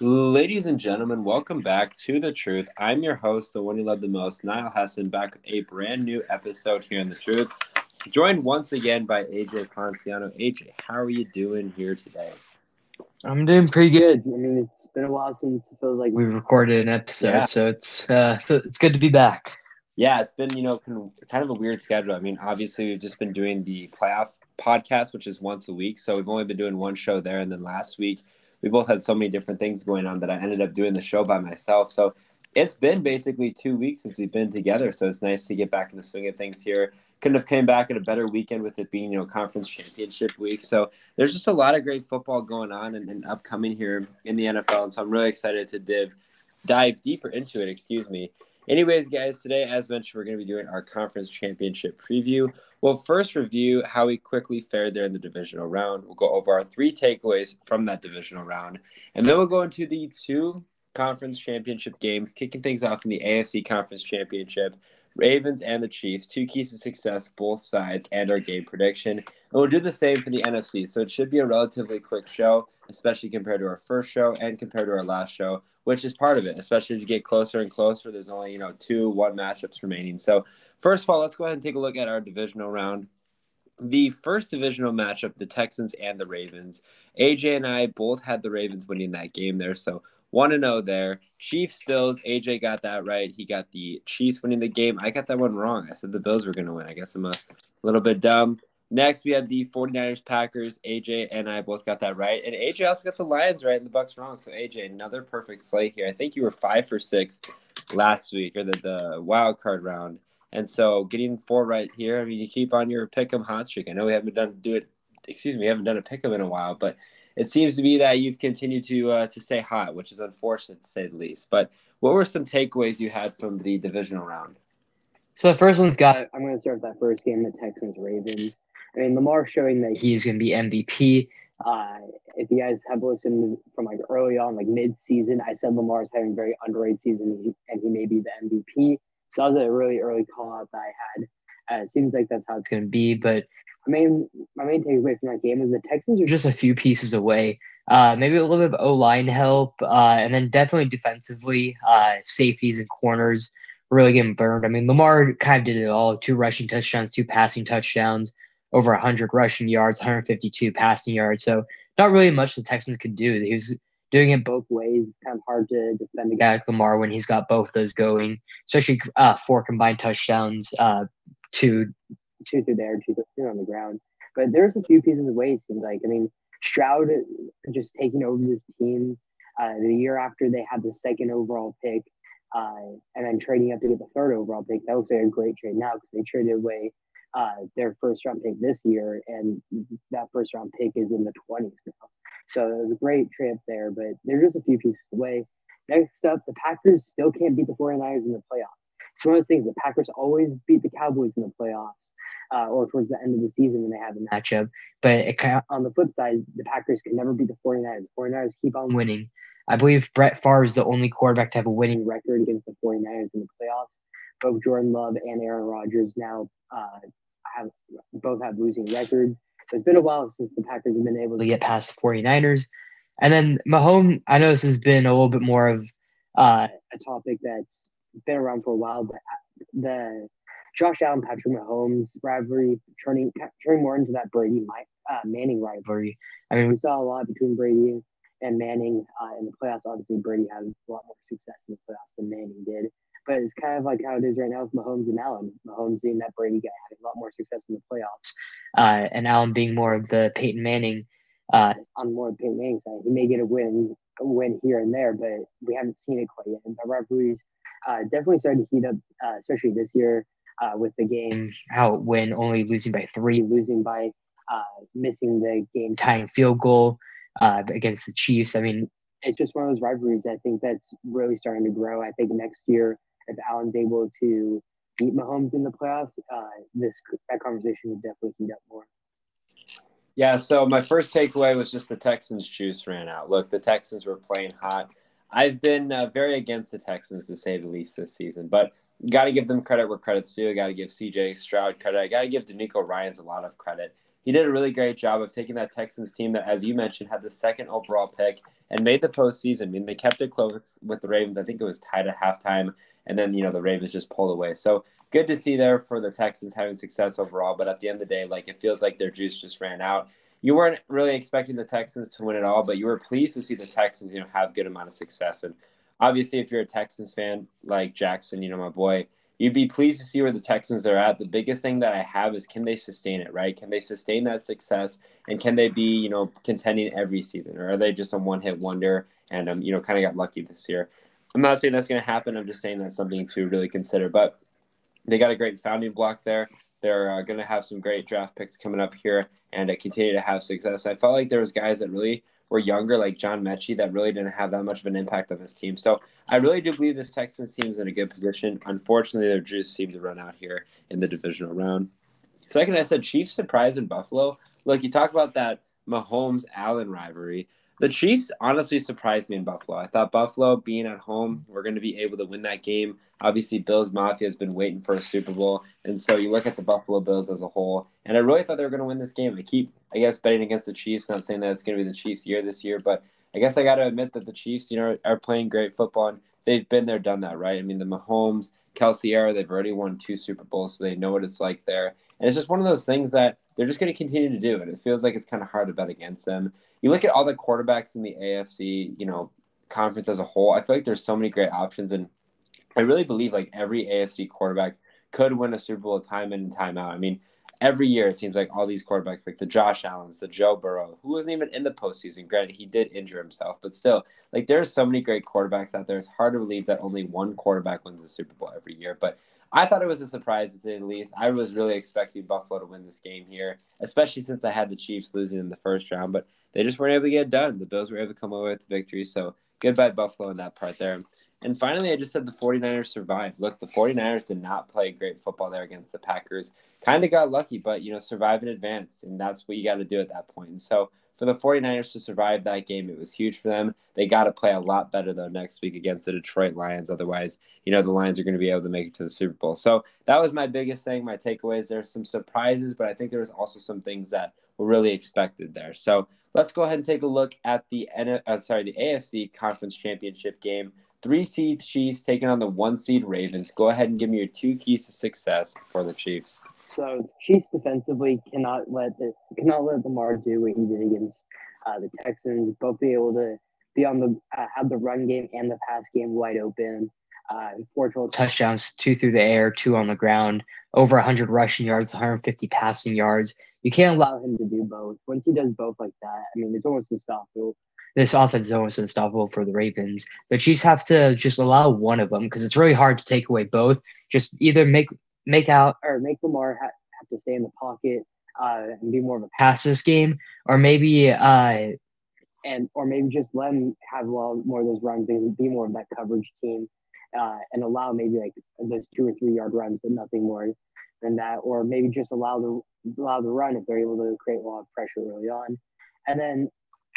Ladies and gentlemen, welcome back to The Truth. I'm your host, the one you love the most, Niall Hesson, back with a brand new episode here in The Truth. Joined once again by AJ Ponciano. AJ, how are you doing here today? I'm doing pretty good. I mean, it's been a while since it feels like we've recorded an episode, yeah. so it's uh, it's good to be back. Yeah, it's been you know kind of a weird schedule. I mean, obviously we've just been doing the playoff podcast, which is once a week, so we've only been doing one show there, and then last week we both had so many different things going on that I ended up doing the show by myself. So it's been basically two weeks since we've been together. So it's nice to get back in the swing of things here. Couldn't have came back at a better weekend with it being, you know, conference championship week. So there's just a lot of great football going on and, and upcoming here in the NFL. And so I'm really excited to div dive deeper into it, excuse me. Anyways, guys, today, as mentioned, we're going to be doing our conference championship preview. We'll first review how we quickly fared there in the divisional round. We'll go over our three takeaways from that divisional round. And then we'll go into the two conference championship games, kicking things off in the AFC Conference Championship. Ravens and the Chiefs, two keys to success, both sides, and our game prediction. And we'll do the same for the NFC. So it should be a relatively quick show, especially compared to our first show and compared to our last show which is part of it, especially as you get closer and closer. There's only, you know, two one matchups remaining. So, first of all, let's go ahead and take a look at our divisional round. The first divisional matchup, the Texans and the Ravens. AJ and I both had the Ravens winning that game there. So, 1 to 0 there. Chiefs, Bills. AJ got that right. He got the Chiefs winning the game. I got that one wrong. I said the Bills were going to win. I guess I'm a little bit dumb. Next, we had the 49ers Packers. AJ and I both got that right. And AJ also got the Lions right and the Bucs wrong. So AJ, another perfect slate here. I think you were five for six last week or the, the wild card round. And so getting four right here, I mean, you keep on your pick 'em hot streak. I know we haven't done do it, excuse me, we haven't done a pick 'em in a while, but it seems to be that you've continued to uh, to stay hot, which is unfortunate to say the least. But what were some takeaways you had from the divisional round? So the first one's got. I'm going to start with that first game, the Texans Ravens. I mean, Lamar showing that he's going to be MVP. Uh, if you guys have listened from like early on, like mid-season, I said Lamar is having a very underrated season, and he may be the MVP. So that was a really early call out that I had. Uh, it seems like that's how it's going to be. But my main my main takeaway from that game is the Texans are just a few pieces away. Uh, maybe a little bit of O line help, uh, and then definitely defensively, uh, safeties and corners really getting burned. I mean, Lamar kind of did it all: two rushing touchdowns, two passing touchdowns over 100 rushing yards, 152 passing yards. So not really much the Texans could do. He was doing it both ways. It's kind of hard to defend a guy like Lamar when he's got both those going, especially uh, four combined touchdowns, uh, two, two through there, two, two on the ground. But there's a few pieces of. Seems like I mean Stroud just taking over this team uh, the year after they had the second overall pick, uh, and then trading up to get the third overall pick. That looks like a great trade now because they traded away uh, their first round pick this year, and that first round pick is in the 20s now. So it was a great trip there, but they're just a few pieces away. Next up, the Packers still can't beat the 49ers in the playoffs. It's one of the things the Packers always beat the Cowboys in the playoffs uh, or towards the end of the season when they have a matchup. But it, on the flip side, the Packers can never beat the 49ers. The 49ers keep on winning. I believe Brett Favre is the only quarterback to have a winning record against the 49ers in the playoffs. Both Jordan Love and Aaron Rodgers now uh, have both have losing records. So it's been a while since the Packers have been able to get past the 49ers. And then Mahomes, I know this has been a little bit more of uh, a topic that's been around for a while, but the Josh Allen Patrick Mahomes rivalry turning turning more into that Brady uh, Manning rivalry. I mean, we saw a lot between Brady and Manning uh, in the playoffs. Obviously, Brady had a lot more success in the playoffs than Manning did. But it's kind of like how it is right now with Mahomes and Allen. Mahomes being that Brady guy, having a lot more success in the playoffs, uh, and Allen being more of the Peyton Manning uh, on more of Peyton Manning side. He may get a win, a win here and there, but we haven't seen it quite yet. And the rivalries uh, definitely started to heat up, uh, especially this year uh, with the game how went, only losing by three, losing by uh, missing the game tying field goal against the Chiefs. I mean, it's just one of those rivalries. I think that's really starting to grow. I think next year if Allen's able to beat Mahomes in the playoffs, uh, this that conversation would definitely heat up more. Yeah, so my first takeaway was just the Texans' juice ran out. Look, the Texans were playing hot. I've been uh, very against the Texans to say the least this season, but got to give them credit where credit's due. Got to give CJ Stroud credit. I got to give DeMeco Ryans a lot of credit. he did a really great job of taking that Texans team that, as you mentioned, had the second overall pick and made the postseason. I mean, they kept it close with the Ravens. I think it was tied at halftime, and then you know the Ravens just pulled away. So good to see there for the Texans having success overall. But at the end of the day, like it feels like their juice just ran out. You weren't really expecting the Texans to win it all, but you were pleased to see the Texans, you know, have good amount of success. And obviously, if you're a Texans fan like Jackson, you know, my boy, you'd be pleased to see where the Texans are at. The biggest thing that I have is can they sustain it, right? Can they sustain that success and can they be, you know, contending every season or are they just a one hit wonder and, um, you know, kind of got lucky this year? I'm not saying that's going to happen. I'm just saying that's something to really consider. But they got a great founding block there. They're uh, going to have some great draft picks coming up here and uh, continue to have success. I felt like there was guys that really were younger, like John Metchie, that really didn't have that much of an impact on this team. So I really do believe this Texans team is in a good position. Unfortunately, their juice seemed to run out here in the divisional round. Second, I said Chiefs surprise in Buffalo. Look, you talk about that Mahomes Allen rivalry. The Chiefs honestly surprised me in Buffalo. I thought Buffalo being at home, we're going to be able to win that game. Obviously, Bills Mafia has been waiting for a Super Bowl, and so you look at the Buffalo Bills as a whole, and I really thought they were going to win this game. I keep, I guess, betting against the Chiefs. Not saying that it's going to be the Chiefs' year this year, but I guess I got to admit that the Chiefs, you know, are playing great football, and they've been there, done that, right? I mean, the Mahomes, Kelce era, they've already won two Super Bowls, so they know what it's like there. And it's just one of those things that they're just going to continue to do, and it feels like it's kind of hard to bet against them you look at all the quarterbacks in the AFC, you know, conference as a whole. I feel like there's so many great options, and I really believe like every AFC quarterback could win a Super Bowl time in and time out. I mean, every year it seems like all these quarterbacks, like the Josh Allen's, the Joe Burrow, who wasn't even in the postseason. Granted, he did injure himself, but still, like there's so many great quarterbacks out there. It's hard to believe that only one quarterback wins the Super Bowl every year. But I thought it was a surprise to say the least. I was really expecting Buffalo to win this game here, especially since I had the Chiefs losing in the first round. But they just weren't able to get it done. The Bills were able to come away with the victory. So goodbye, Buffalo, in that part there. And finally, I just said the 49ers survived. Look, the 49ers did not play great football there against the Packers. Kind of got lucky, but, you know, survive in advance. And that's what you got to do at that point. And so for the 49ers to survive that game, it was huge for them. They got to play a lot better, though, next week against the Detroit Lions. Otherwise, you know, the Lions are going to be able to make it to the Super Bowl. So that was my biggest thing, my takeaways. There's some surprises, but I think there was also some things that were really expected there. So let's go ahead and take a look at the uh, sorry the AFC Conference Championship game. Three seed Chiefs taking on the one seed Ravens. Go ahead and give me your two keys to success for the Chiefs. So Chiefs defensively cannot let the cannot let Lamar do what he did against uh, the Texans. Both be able to be on the uh, have the run game and the pass game wide open. Uh, four total touchdowns, two through the air, two on the ground, over 100 rushing yards, 150 passing yards you can't allow him to do both. Once he does both like that, I mean, it's almost unstoppable. This offense is almost unstoppable for the Ravens. The Chiefs have to just allow one of them because it's really hard to take away both. Just either make make out or make Lamar ha- have to stay in the pocket uh, and be more of a pass this game, or maybe uh, and or maybe just let him have well more of those runs and be more of that coverage team uh, and allow maybe like those two or three yard runs, but nothing more than that, or maybe just allow the allow the run if they're able to create a lot of pressure early on. And then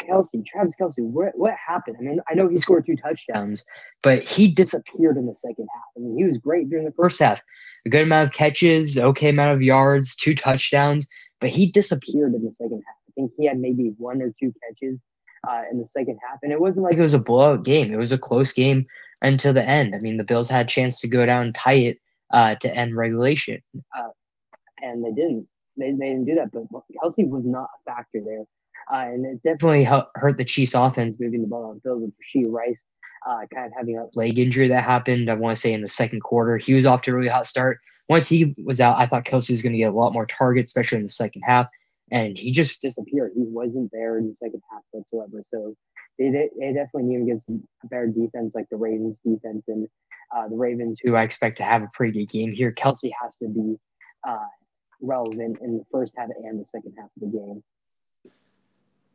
Kelce, Travis Kelce, what, what happened? I mean, I know he scored two touchdowns, but he disappeared in the second half. I mean, he was great during the first half. A good amount of catches, okay amount of yards, two touchdowns, but he disappeared in the second half. I think he had maybe one or two catches uh, in the second half. And it wasn't like it was a blowout game. It was a close game until the end. I mean, the Bills had a chance to go down tie it uh, to end regulation, uh, and they didn't. They, they didn't do that. But Kelce was not a factor there, uh, and it definitely hurt the Chiefs' offense moving the ball on field with Rashee Rice. Uh, kind of having a leg injury that happened. I want to say in the second quarter, he was off to a really hot start. Once he was out, I thought Kelce was going to get a lot more targets, especially in the second half, and he just disappeared. He wasn't there in the second half whatsoever. So they, they definitely need him against a better defense like the Ravens defense and uh, the Ravens, who I expect to have a pretty good game here. Kelce has to be uh, relevant in the first half and the second half of the game.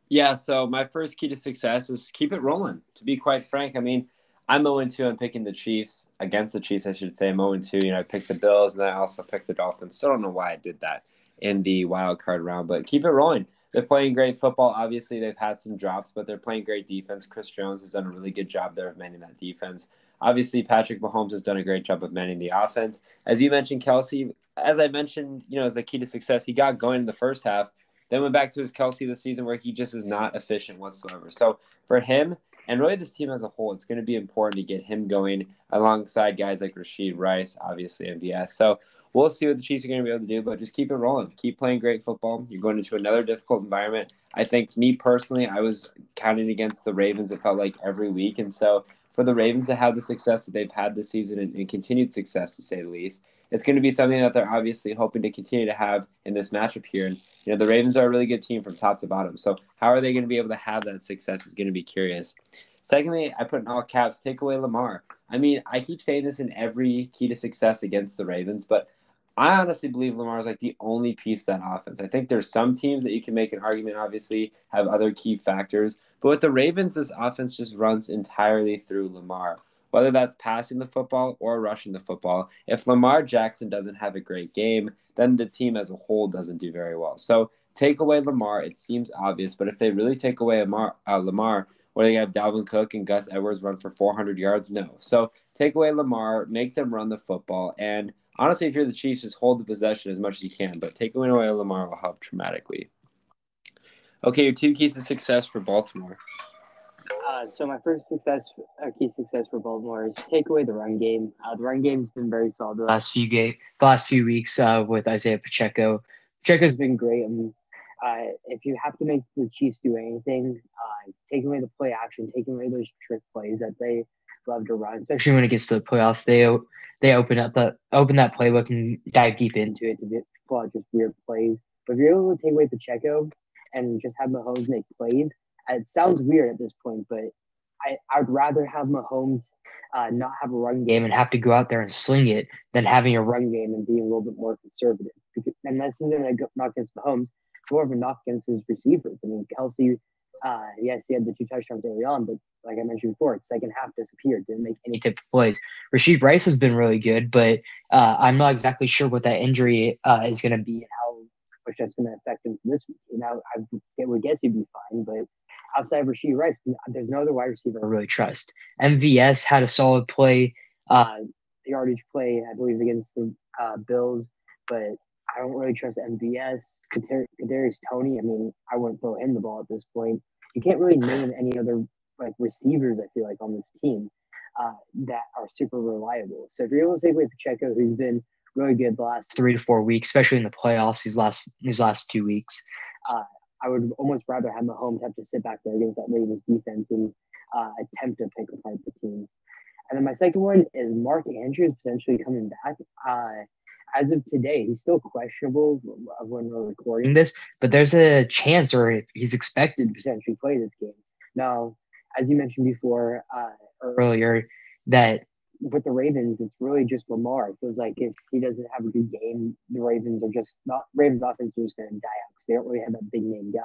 Yeah, so my first key to success is keep it rolling. To be quite frank, I mean, I'm 0 2. I'm picking the Chiefs against the Chiefs, I should say. I'm 0 2. You know, I picked the Bills and I also picked the Dolphins. Still don't know why I did that in the wild card round, but keep it rolling. They're playing great football. Obviously, they've had some drops, but they're playing great defense. Chris Jones has done a really good job there of manning that defense. Obviously, Patrick Mahomes has done a great job of managing the offense. As you mentioned, Kelce, as I mentioned, you know, as a key to success, he got going in the first half. then went back to his Kelce this season where he just is not efficient whatsoever. So for him, and really this team as a whole, it's going to be important to get him going alongside guys like Rashee Rice, obviously MVS. So we'll see what the Chiefs are going to be able to do, but just keep it rolling. Keep playing great football. You're going into another difficult environment. I think me personally, I was counting against the Ravens. It felt like every week, and so for the Ravens to have the success that they've had this season and, and continued success, to say the least, it's going to be something that they're obviously hoping to continue to have in this matchup here. And you know, the Ravens are a really good team from top to bottom. So how are they going to be able to have that success is going to be curious. Secondly, I put in all caps, take away Lamar. I mean, I keep saying this in every key to success against the Ravens, but I honestly believe Lamar is like the only piece that offense. I think there's some teams that you can make an argument, obviously, have other key factors. But with the Ravens, this offense just runs entirely through Lamar whether that's passing the football or rushing the football. If Lamar Jackson doesn't have a great game, then the team as a whole doesn't do very well. So take away Lamar, it seems obvious, but if they really take away Lamar, uh, Lamar or they have Dalvin Cook and Gus Edwards run for 400 yards, no. So take away Lamar, make them run the football, and honestly, if you're the Chiefs, just hold the possession as much as you can. But taking away Lamar will help dramatically. Okay, your two keys to success for Baltimore. Uh, so my first success, uh, key success for Baltimore is take away the run game. Uh, the run game's been very solid the last few game, the last few weeks uh, with Isaiah Pacheco. Pacheco's been great. I mean, uh, if you have to make the Chiefs do anything, uh, taking away the play action, taking away those trick plays that they love to run, especially when it gets to the playoffs, they they open up the open that playbook and dive deep into it to pull out just weird plays. But if you're able to take away Pacheco and just have Mahomes make plays, it sounds weird at this point, but I, I'd rather have Mahomes uh, not have a run game and have to go out there and sling it than having a run game and being a little bit more conservative. Because, and that's not a knock against Mahomes. It's more of a knock against his receivers. I mean, Kelce, uh, yes, he had the two touchdowns early on, but like I mentioned before, second half disappeared, didn't make any type plays. Rashee Rice has been really good, but uh, I'm not exactly sure what that injury uh, is going to be and how much that's going to affect him this week. You know, I would guess he'd be fine, but outside of Rashee Rice, there's no other wide receiver I really trust. MVS had a solid play, uh, yardage play, I believe, against the uh, Bills, but I don't really trust MVS. Kadarius Toney, I mean, I wouldn't throw him the ball at this point. You can't really name any other like receivers. I feel like on this team uh, that are super reliable. So if you're able to take away Pacheco, who's been really good the last three to four weeks, especially in the playoffs, these last these last two weeks. Uh, I would almost rather have Mahomes have to sit back there against that Ravens defense and uh, attempt to pick apart the team. And then my second one is Mark Andrews potentially coming back. Uh, as of today, he's still questionable of when we're recording this, but there's a chance or he's expected to potentially play this game. Now, as you mentioned before uh, earlier, that with the Ravens, it's really just Lamar. It feels like if he doesn't have a good game, the Ravens are just not Ravens offense is going to die out because they don't really have that big name guy.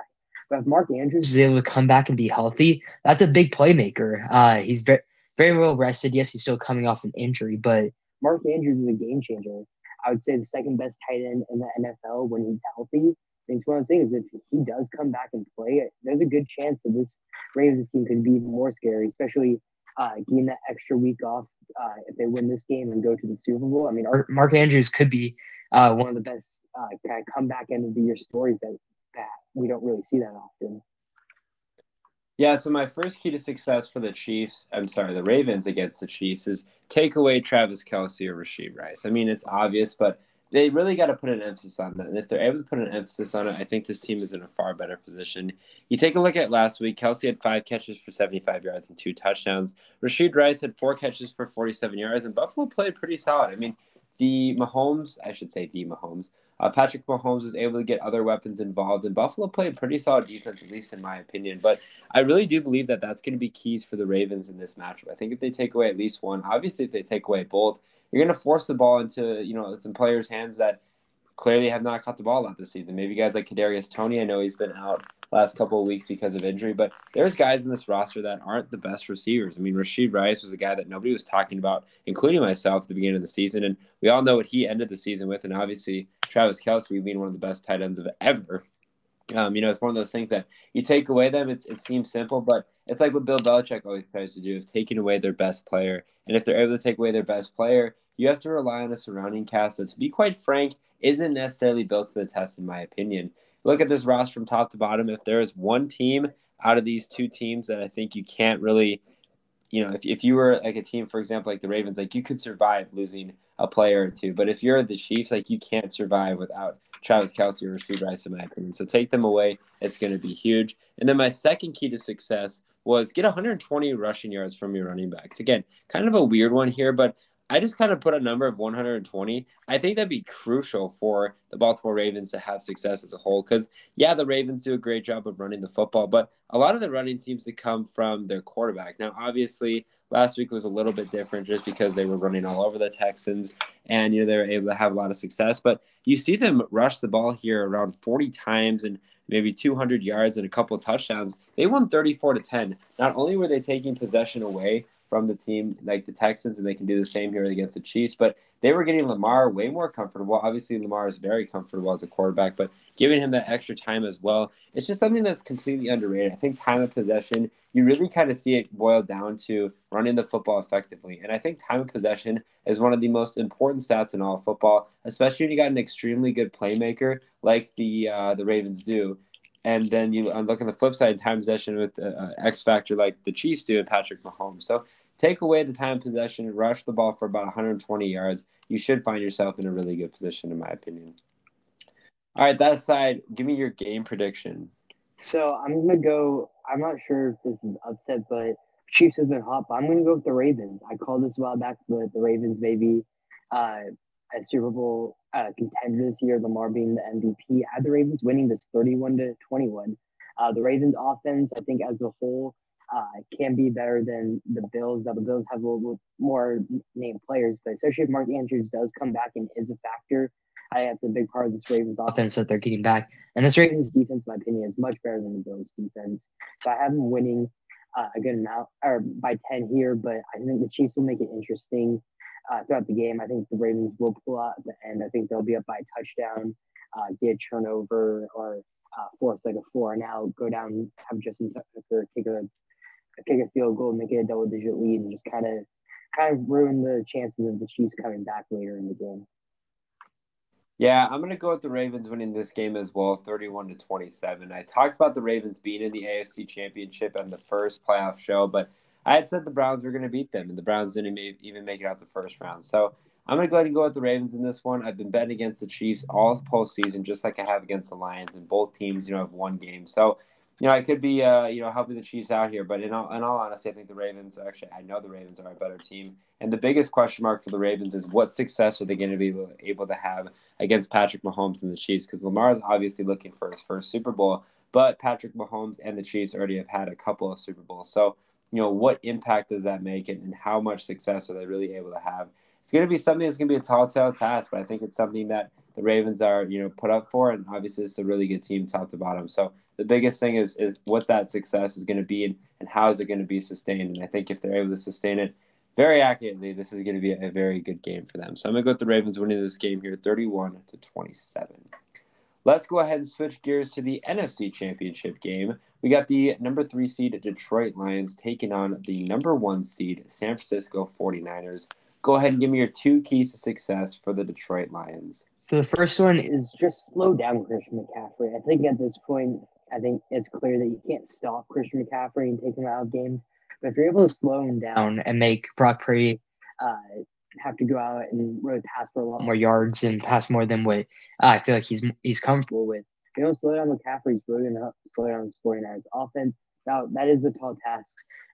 But if Mark Andrews is able to come back and be healthy, that's a big playmaker. Uh, he's very very well rested. Yes, he's still coming off an injury, but Mark Andrews is a game changer. I would say the second best tight end in the NFL when he's healthy. And it's one of those things. If he does come back and play, there's a good chance that this Ravens team could be more scary, especially uh, getting that extra week off uh, if they win this game and go to the Super Bowl. I mean, Mark Andrews could be uh, one of the best uh, kind of comeback end of the year stories that that we don't really see that often. Yeah, so my first key to success for the Chiefs, I'm sorry, the Ravens against the Chiefs is take away Travis Kelce or Rashee Rice. I mean, it's obvious, but they really got to put an emphasis on that. And if they're able to put an emphasis on it, I think this team is in a far better position. You take a look at last week, Kelce had five catches for 75 yards and two touchdowns. Rashee Rice had four catches for 47 yards, and Buffalo played pretty solid. I mean, the Mahomes, I should say the Mahomes, uh, Patrick Mahomes was able to get other weapons involved, and Buffalo played pretty solid defense, at least in my opinion. But I really do believe that that's going to be keys for the Ravens in this matchup. I think if they take away at least one, obviously if they take away both, you're going to force the ball into you know some players' hands that clearly have not caught the ball out this season. Maybe guys like Kadarius Toney. I know he's been out last couple of weeks because of injury, but there's guys in this roster that aren't the best receivers. I mean, Rashee Rice was a guy that nobody was talking about, including myself, at the beginning of the season, and we all know what he ended the season with, and obviously Travis Kelce being one of the best tight ends of ever. Um, you know, it's one of those things that you take away them. It's it seems simple, but it's like what Bill Belichick always tries to do: of taking away their best player. And if they're able to take away their best player, you have to rely on a surrounding cast that, to be quite frank, isn't necessarily built to the test, in my opinion. Look at this roster from top to bottom. If there is one team out of these two teams that I think you can't really, you know, if, if you were like a team, for example, like the Ravens, like you could survive losing a player or two. But if you're the Chiefs, like you can't survive without Travis Kelce or Rashee Rice, in my opinion. So take them away. It's going to be huge. And then my second key to success was get 120 rushing yards from your running backs. Again, kind of a weird one here, but I just kind of put a number of 120. I think that'd be crucial for the Baltimore Ravens to have success as a whole. Because, yeah, the Ravens do a great job of running the football, but a lot of the running seems to come from their quarterback. Now, obviously, last week was a little bit different just because they were running all over the Texans and, you know, they were able to have a lot of success. But you see them rush the ball here around 40 times and maybe 200 yards and a couple of touchdowns. They won 34 to 10. Not only were they taking possession away from the team like the Texans, and they can do the same here against the Chiefs. But they were getting Lamar way more comfortable. Obviously, Lamar is very comfortable as a quarterback, but giving him that extra time as well, it's just something that's completely underrated. I think time of possession, you really kind of see it boiled down to running the football effectively. And I think time of possession is one of the most important stats in all football, especially when you got an extremely good playmaker like the uh, the Ravens do and then you look on the flip side, time possession with uh, X factor like the Chiefs do and Patrick Mahomes. So Take away the time possession, rush the ball for about 120 yards. You should find yourself in a really good position, in my opinion. All right, that aside, give me your game prediction. So I'm gonna go. I'm not sure if this is upset, but Chiefs have been hot. But I'm gonna go with the Ravens. I called this a while back, but the Ravens maybe uh, a Super Bowl uh, contender this year. Lamar being the MVP. Had the Ravens winning this 31 to 21. Uh, the Ravens offense, I think, as a whole, uh, can be better than the Bills. Now the Bills have a little more named players, but especially if Mark Andrews does come back and is a factor, I that's a big part of this Ravens offense that they're getting back. And this Ravens defense, in my opinion, is much better than the Bills defense. So I have them winning uh, a good amount or by 10 here, but I think the Chiefs will make it interesting uh, throughout the game. I think the Ravens will pull out at the end. I think they'll be up by a touchdown, uh, get a turnover or uh, force like a four and out, go down, have Justin Tucker take a kick a field goal, make it a double digit lead, and just kind of kind of ruin the chances of the Chiefs coming back later in the game. Yeah, I'm gonna go with the Ravens winning this game as well, 31 to 27. I talked about the Ravens being in the AFC Championship on the first playoff show, but I had said the Browns were going to beat them, and the Browns didn't even make it out the first round. So I'm going to go ahead and go with the Ravens in this one. I've been betting against the Chiefs all postseason, just like I have against the Lions, and both teams, you know, have one game. So you know, I could be, uh, you know, helping the Chiefs out here, but in all, in all honesty, I think the Ravens actually, I know the Ravens are a better team. And the biggest question mark for the Ravens is what success are they going to be able to have against Patrick Mahomes and the Chiefs? Because Lamar is obviously looking for his first Super Bowl, but Patrick Mahomes and the Chiefs already have had a couple of Super Bowls. So, you know, what impact does that make and, and how much success are they really able to have? It's going to be something that's going to be a tall tale task, but I think it's something that the Ravens are, you know, put up for. And obviously, it's a really good team top to bottom. So, the biggest thing is is what that success is going to be and, and how is it going to be sustained. And I think if they're able to sustain it very accurately, this is going to be a, very good game for them. So I'm going to go with the Ravens winning this game here, 31 to 27. Let's go ahead and switch gears to the NFC Championship game. We got the number three seed Detroit Lions taking on the number one seed San Francisco 49ers. Go ahead and give me your two keys to success for the Detroit Lions. So the first one is just slow down Christian McCaffrey. I think at this point, I think it's clear that you can't stop Christian McCaffrey and take him out of games. But if you're able to slow him down and make Brock Purdy uh, have to go out and really pass for a lot more yards and pass more than what uh, I feel like he's he's comfortable with. You don't slow down McCaffrey, he's really going to slow down his 49ers offense. Now, that is a tall task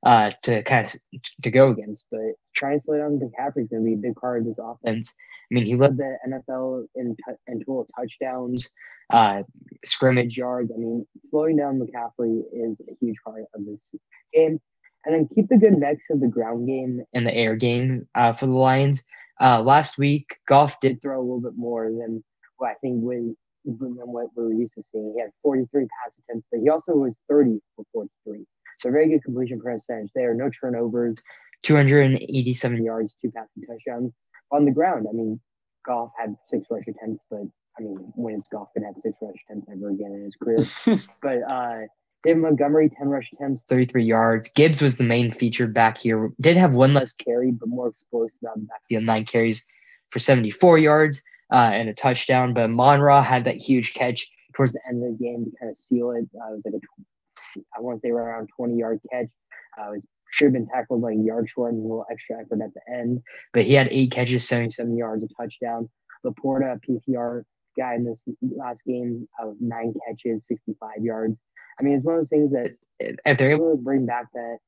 uh, to kind of to go against, but trying to slow down McCaffrey is going to be a big part of this offense. I mean, he led the NFL in, t- in total touchdowns, uh, scrimmage yards. I mean, slowing down McCaffrey is a huge part of this game. And then keep the good mix of the ground game and the air game uh, for the Lions. Uh, last week, Goff did throw a little bit more than what I think when, than what we were used to seeing. He had 43 pass attempts, but he also was 30 for 43. So very good completion percentage there. No turnovers, 287 yards, two passing touchdowns on the ground. I mean, Goff had six rush attempts, but I mean, when is Goff gonna have six rush attempts ever again in his career? but uh, David Montgomery, 10 rush attempts, 33 yards. Gibbs was the main featured back here. Did have one less carry, but more explosive out of the backfield, nine carries for 74 yards uh, and a touchdown. But Amon-Ra had that huge catch towards the end of the game to kind of seal it. Uh, it was like a, I want to say around 20 yard catch. Uh, it should have been tackled like a yard short and a little extra effort at the end. But he had eight catches, 77 yards, a touchdown. LaPorta, PPR guy in this last game, of nine catches, 65 yards. I mean, it's one of those things that if they're able to bring back that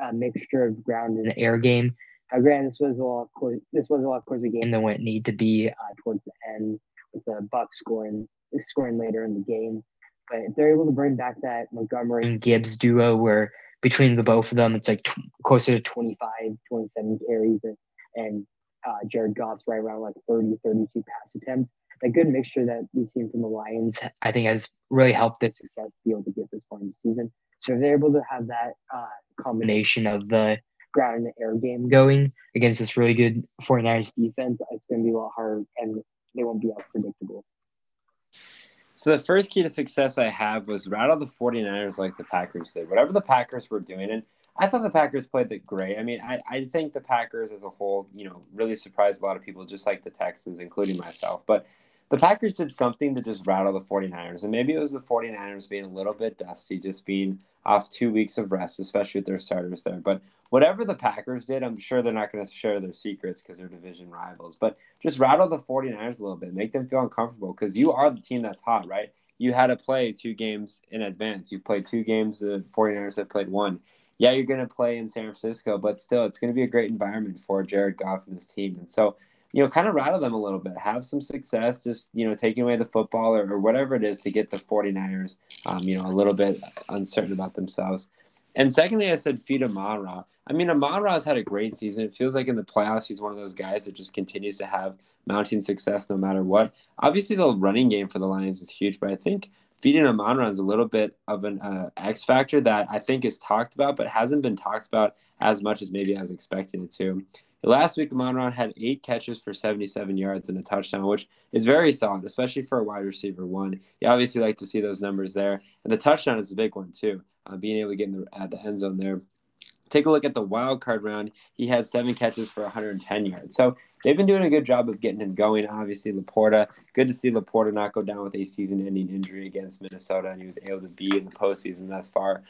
uh, mixture of ground and air game, uh, granted, this was a lot close, this was a lot closer game than what need to be uh, towards the end with the Bucs scoring scoring later in the game. But if they're able to bring back that Montgomery and Gibbs duo where between the both of them, it's like t- closer to 25, 27 carries and, and uh, Jared Goff's right around like 30, 32 pass attempts. A good mixture that we've seen from the Lions, I think, has really helped their success be able to get this far in the season. So if they're able to have that uh, combination of the ground and air game going against this really good 49ers defense, it's going to be a lot harder and they won't be as predictable. So the first key to success I have was rattle the 49ers like the Packers did. Whatever the Packers were doing, and I thought the Packers played it great. I mean, I, I think the Packers as a whole, you know, really surprised a lot of people, just like the Texans, including myself. But the Packers did something to just rattle the 49ers. And maybe it was the 49ers being a little bit dusty, just being off two weeks of rest, especially with their starters there. But whatever the Packers did, I'm sure they're not going to share their secrets because they're division rivals. But just rattle the 49ers a little bit, make them feel uncomfortable because you are the team that's hot, right? You had to play two games in advance. You played two games, the 49ers have played one. Yeah, you're going to play in San Francisco, but still, it's going to be a great environment for Jared Goff and his team. And so, you know, kind of rattle them a little bit, have some success, just, you know, taking away the football or, or whatever it is to get the 49ers, um, you know, a little bit uncertain about themselves. And secondly, I said feed Amon Ra. I mean, Amon Ra has had a great season. It feels like in the playoffs, he's one of those guys that just continues to have mounting success no matter what. Obviously, the running game for the Lions is huge, but I think feeding Amon Ra is a little bit of an uh, X factor that I think is talked about, but hasn't been talked about as much as maybe I was expecting it to. Last week, Amon Ra had eight catches for 77 yards and a touchdown, which is very solid, especially for a wide receiver one. You obviously like to see those numbers there. And the touchdown is a big one, too, uh, being able to get in the, at the end zone there. Take a look at the wild card round. He had seven catches for 110 yards. So they've been doing a good job of getting him going. Obviously, LaPorta, good to see LaPorta not go down with a season ending injury against Minnesota, and he was able to be in the postseason thus far.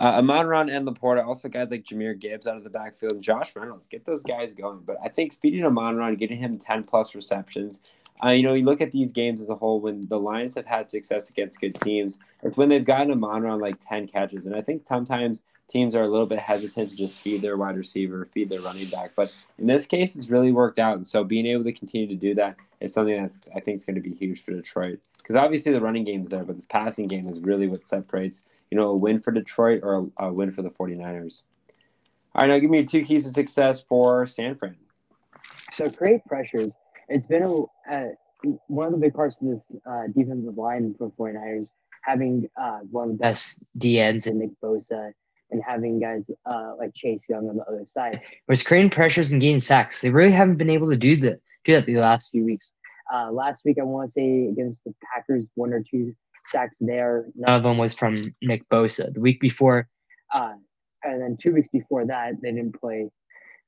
Uh, Amon Ra and LaPorta, also guys like Jahmyr Gibbs out of the backfield, and Josh Reynolds, get those guys going. But I think feeding Amon Ra, getting him 10 plus receptions, uh, you know, you look at these games as a whole, when the Lions have had success against good teams, it's when they've gotten Amon Ra like 10 catches. And I think sometimes teams are a little bit hesitant to just feed their wide receiver, feed their running back. But in this case, it's really worked out. And so being able to continue to do that is something that's I think is going to be huge for Detroit. Because obviously the running game is there, but this passing game is really what separates you know, a win for Detroit or a, a win for the 49ers. All right, now give me two keys to success for San Fran. So create pressures. It's been a, one of the big parts of this uh, defensive line for 49ers, having uh, one of the best DNs in Nick Bosa and having guys uh, like Chase Young on the other side. Was creating pressures and getting sacks. They really haven't been able to do that, do that the last few weeks. Uh, last week, I want to say against the Packers, one or two sacks there. None of them was from Nick Bosa. The week before, uh, and then two weeks before that, they didn't play,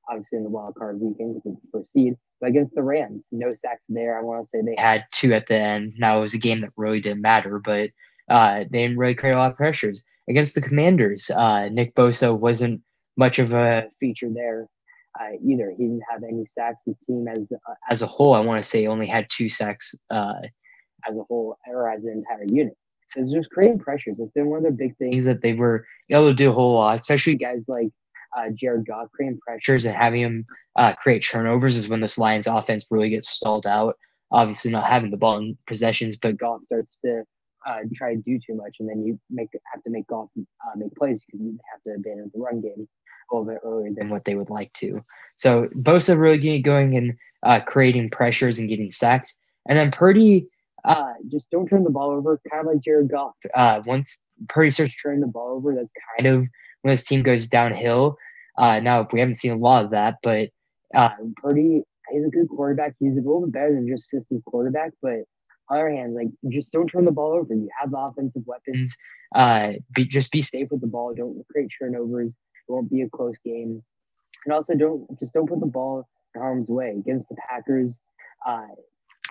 obviously, in the wild card weekend the seed. But against the Rams, no sacks there. I want to say they had two at the end. Now, it was a game that really didn't matter, but uh, they didn't really create a lot of pressures. Against the Commanders, uh, Nick Bosa wasn't much of a feature there uh, either. He didn't have any sacks. The team as uh, as a whole, I want to say, only had two sacks uh, as a whole or as an entire unit. So it's just creating pressures. It's been one of the big things that they were able to do a whole lot, especially guys like uh, Jared Goff creating pressures and having him uh, create turnovers is when this Lions offense really gets stalled out. Obviously, not having the ball in possessions, but Goff starts to uh, try to do too much, and then you make have to make Goff uh, make plays because you have to abandon the run game a little bit earlier than what they would like to. So Bosa really getting going and uh, creating pressures and getting sacks, and then Purdy uh, just don't turn the ball over, kind of like Jared Goff. Uh, once Purdy starts turning the ball over, that's kind of when his team goes downhill. Uh, now, we haven't seen a lot of that, but uh, Purdy is a good quarterback. He's a little bit better than just system quarterback, but on the other hand, like just don't turn the ball over. You have the offensive weapons. Uh, be just be safe with the ball. Don't create turnovers. It won't be a close game, and also don't just don't put the ball in harm's way against the Packers. Uh,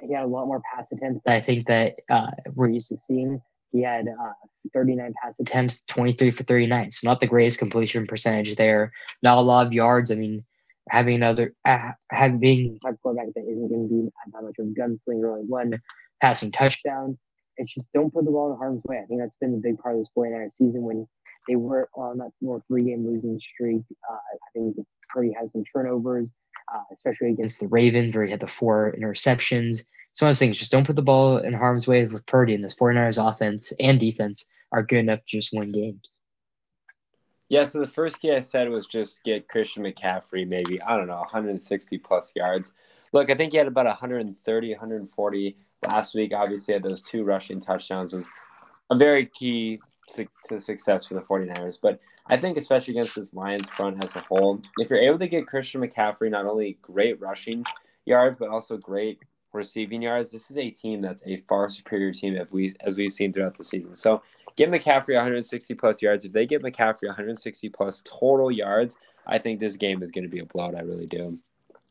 he had a lot more pass attempts I think that uh, we're used to seeing. He had uh, 39 pass attempts, 23 for 39. So not the greatest completion percentage there. Not a lot of yards. I mean, having another uh, having a quarterback that isn't going to be that much of a gunslinger, like one passing touchdown. It's just don't put the ball in harm's way. I think that's been the big part of this 49ers season when they were on that more three game losing streak. Uh, I think Purdy has some turnovers, uh, especially against the Ravens, where he had the four interceptions. It's one of those things. Just don't put the ball in harm's way with Purdy, and this 49ers offense and defense are good enough to just win games. Yeah, so the first key I said was just get Christian McCaffrey, maybe, I don't know, 160 plus yards. Look, I think he had about 130, 140 last week. Obviously, had those two rushing touchdowns, was a very key to success for the 49ers. But I think, especially against this Lions front as a whole, if you're able to get Christian McCaffrey not only great rushing yards, but also great receiving yards, this is a team that's a far superior team as, we, as we've seen throughout the season. So get McCaffrey 160 plus yards. If they get McCaffrey 160 plus total yards, I think this game is going to be a blowout. I really do.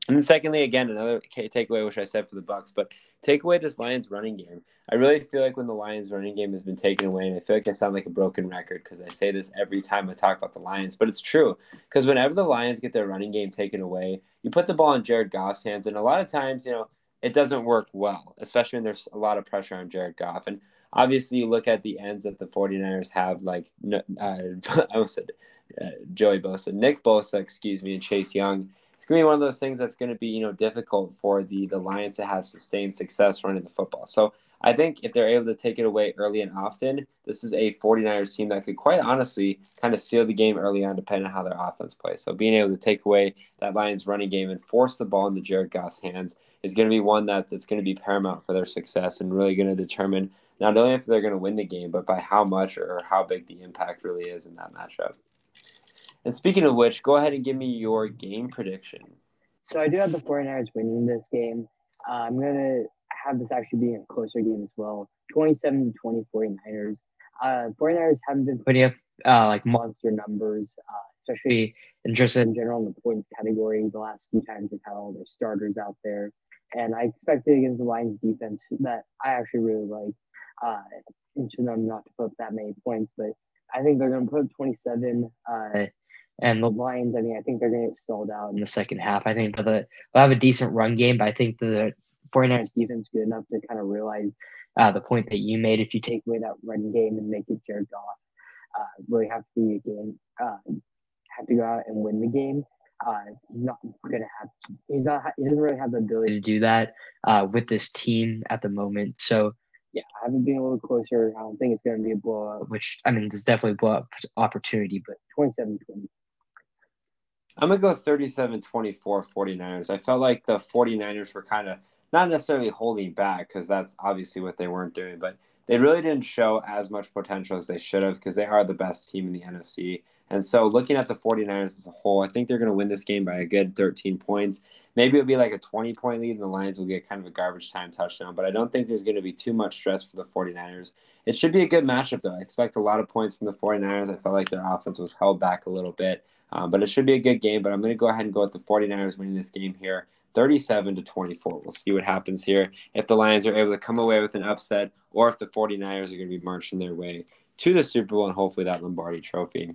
And then secondly, again, another takeaway, which I said for the Bucs, but take away this Lions running game. I really feel like when the Lions running game has been taken away, and I feel like I sound like a broken record because I say this every time I talk about the Lions, but it's true. Because whenever the Lions get their running game taken away, you put the ball in Jared Goff's hands, and a lot of times, you know, it doesn't work well, especially when there's a lot of pressure on Jared Goff. And obviously, you look at the ends that the 49ers have, like, uh, I almost said uh, Joey Bosa, Nick Bosa, excuse me, and Chase Young it's gonna be one of those things that's gonna be you know difficult for the the Lions to have sustained success running the football. So I think if they're able to take it away early and often, this is a 49ers team that could quite honestly kind of seal the game early on, depending on how their offense plays. So being able to take away that Lions running game and force the ball into Jared Goff's hands is going to be one that, that's going to be paramount for their success and really going to determine not only if they're going to win the game, but by how much or how big the impact really is in that matchup. And speaking of which, go ahead and give me your game prediction. So I do have the 49ers winning this game. Uh, I'm going to have this actually being a closer game as well 27 to 20 49ers. Uh, 49ers haven't been putting up uh, like monster numbers, uh, especially in just in general in the points category. The last few times they've had all their starters out there. And I expected against the Lions defense that I actually really like uh, into them not to put up that many points, but I think they're going to put up 27. Uh, and the Lions, I mean, I think they're going to get stalled out in the second half. I think the, they'll have a decent run game, but I think the 49ers defense is good enough to kind of realize uh, the point that you made. If you take away that run game and make it Jared Goff, uh, really have to be a game, uh, have to go out and win the game. Uh, he's not going to have, he's not, he doesn't really have the ability to do that uh, with this team at the moment. So, yeah, I haven't been a little closer. I don't think it's going to be a blowout, which, I mean, there's definitely a blowout opportunity, but 27 20. I'm going to go 37 24 49ers. I felt like the 49ers were kind of not necessarily holding back because that's obviously what they weren't doing, but they really didn't show as much potential as they should have because they are the best team in the NFC. And so, looking at the 49ers as a whole, I think they're going to win this game by a good 13 points. Maybe it'll be like a 20 point lead, and the Lions will get kind of a garbage time touchdown. But I don't think there's going to be too much stress for the 49ers. It should be a good matchup, though. I expect a lot of points from the 49ers. I felt like their offense was held back a little bit. Um, but it should be a good game. But I'm going to go ahead and go with the 49ers winning this game here 37 to 24. We'll see what happens here. If the Lions are able to come away with an upset, or if the 49ers are going to be marching their way to the Super Bowl and hopefully that Lombardi trophy.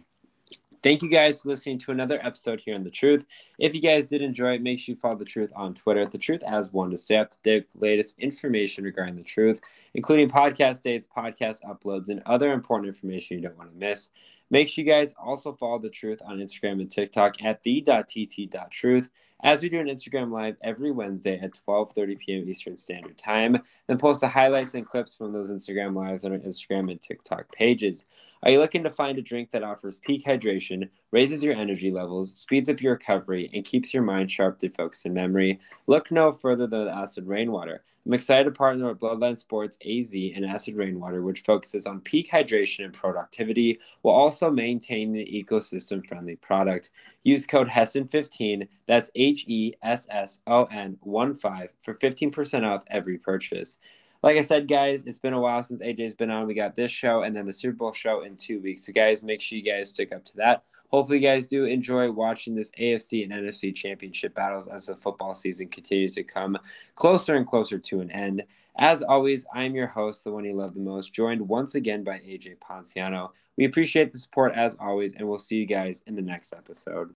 Thank you guys for listening to another episode here on The Truth. If you guys did enjoy it, make sure you follow The Truth on Twitter, The Truth as one to stay up to date with the latest information regarding The Truth, including podcast dates, podcast uploads, and other important information you don't want to miss. Make sure you guys also follow The Truth on Instagram and TikTok at the.tt.truth as we do an Instagram live every Wednesday at 12:30 p.m. Eastern Standard Time. Then post the highlights and clips from those Instagram lives on our Instagram and TikTok pages. Are you looking to find a drink that offers peak hydration, raises your energy levels, speeds up your recovery, and keeps your mind sharp through focus and memory? Look no further than the Acid Rainwater. I'm excited to partner with Bloodline Sports AZ and Acid Rainwater, which focuses on peak hydration and productivity while also maintaining an ecosystem friendly product. Use code HESSON15, that's H E S S O N 1 5, for 15% off every purchase. Like I said, guys, it's been a while since AJ's been on. We got this show and then the Super Bowl show in two weeks. So, guys, make sure you guys stick up to that. Hopefully, you guys do enjoy watching this AFC and NFC championship battles as the football season continues to come closer and closer to an end. As always, I'm your host, the one you love the most, joined once again by AJ Ponciano. We appreciate the support as always, and we'll see you guys in the next episode.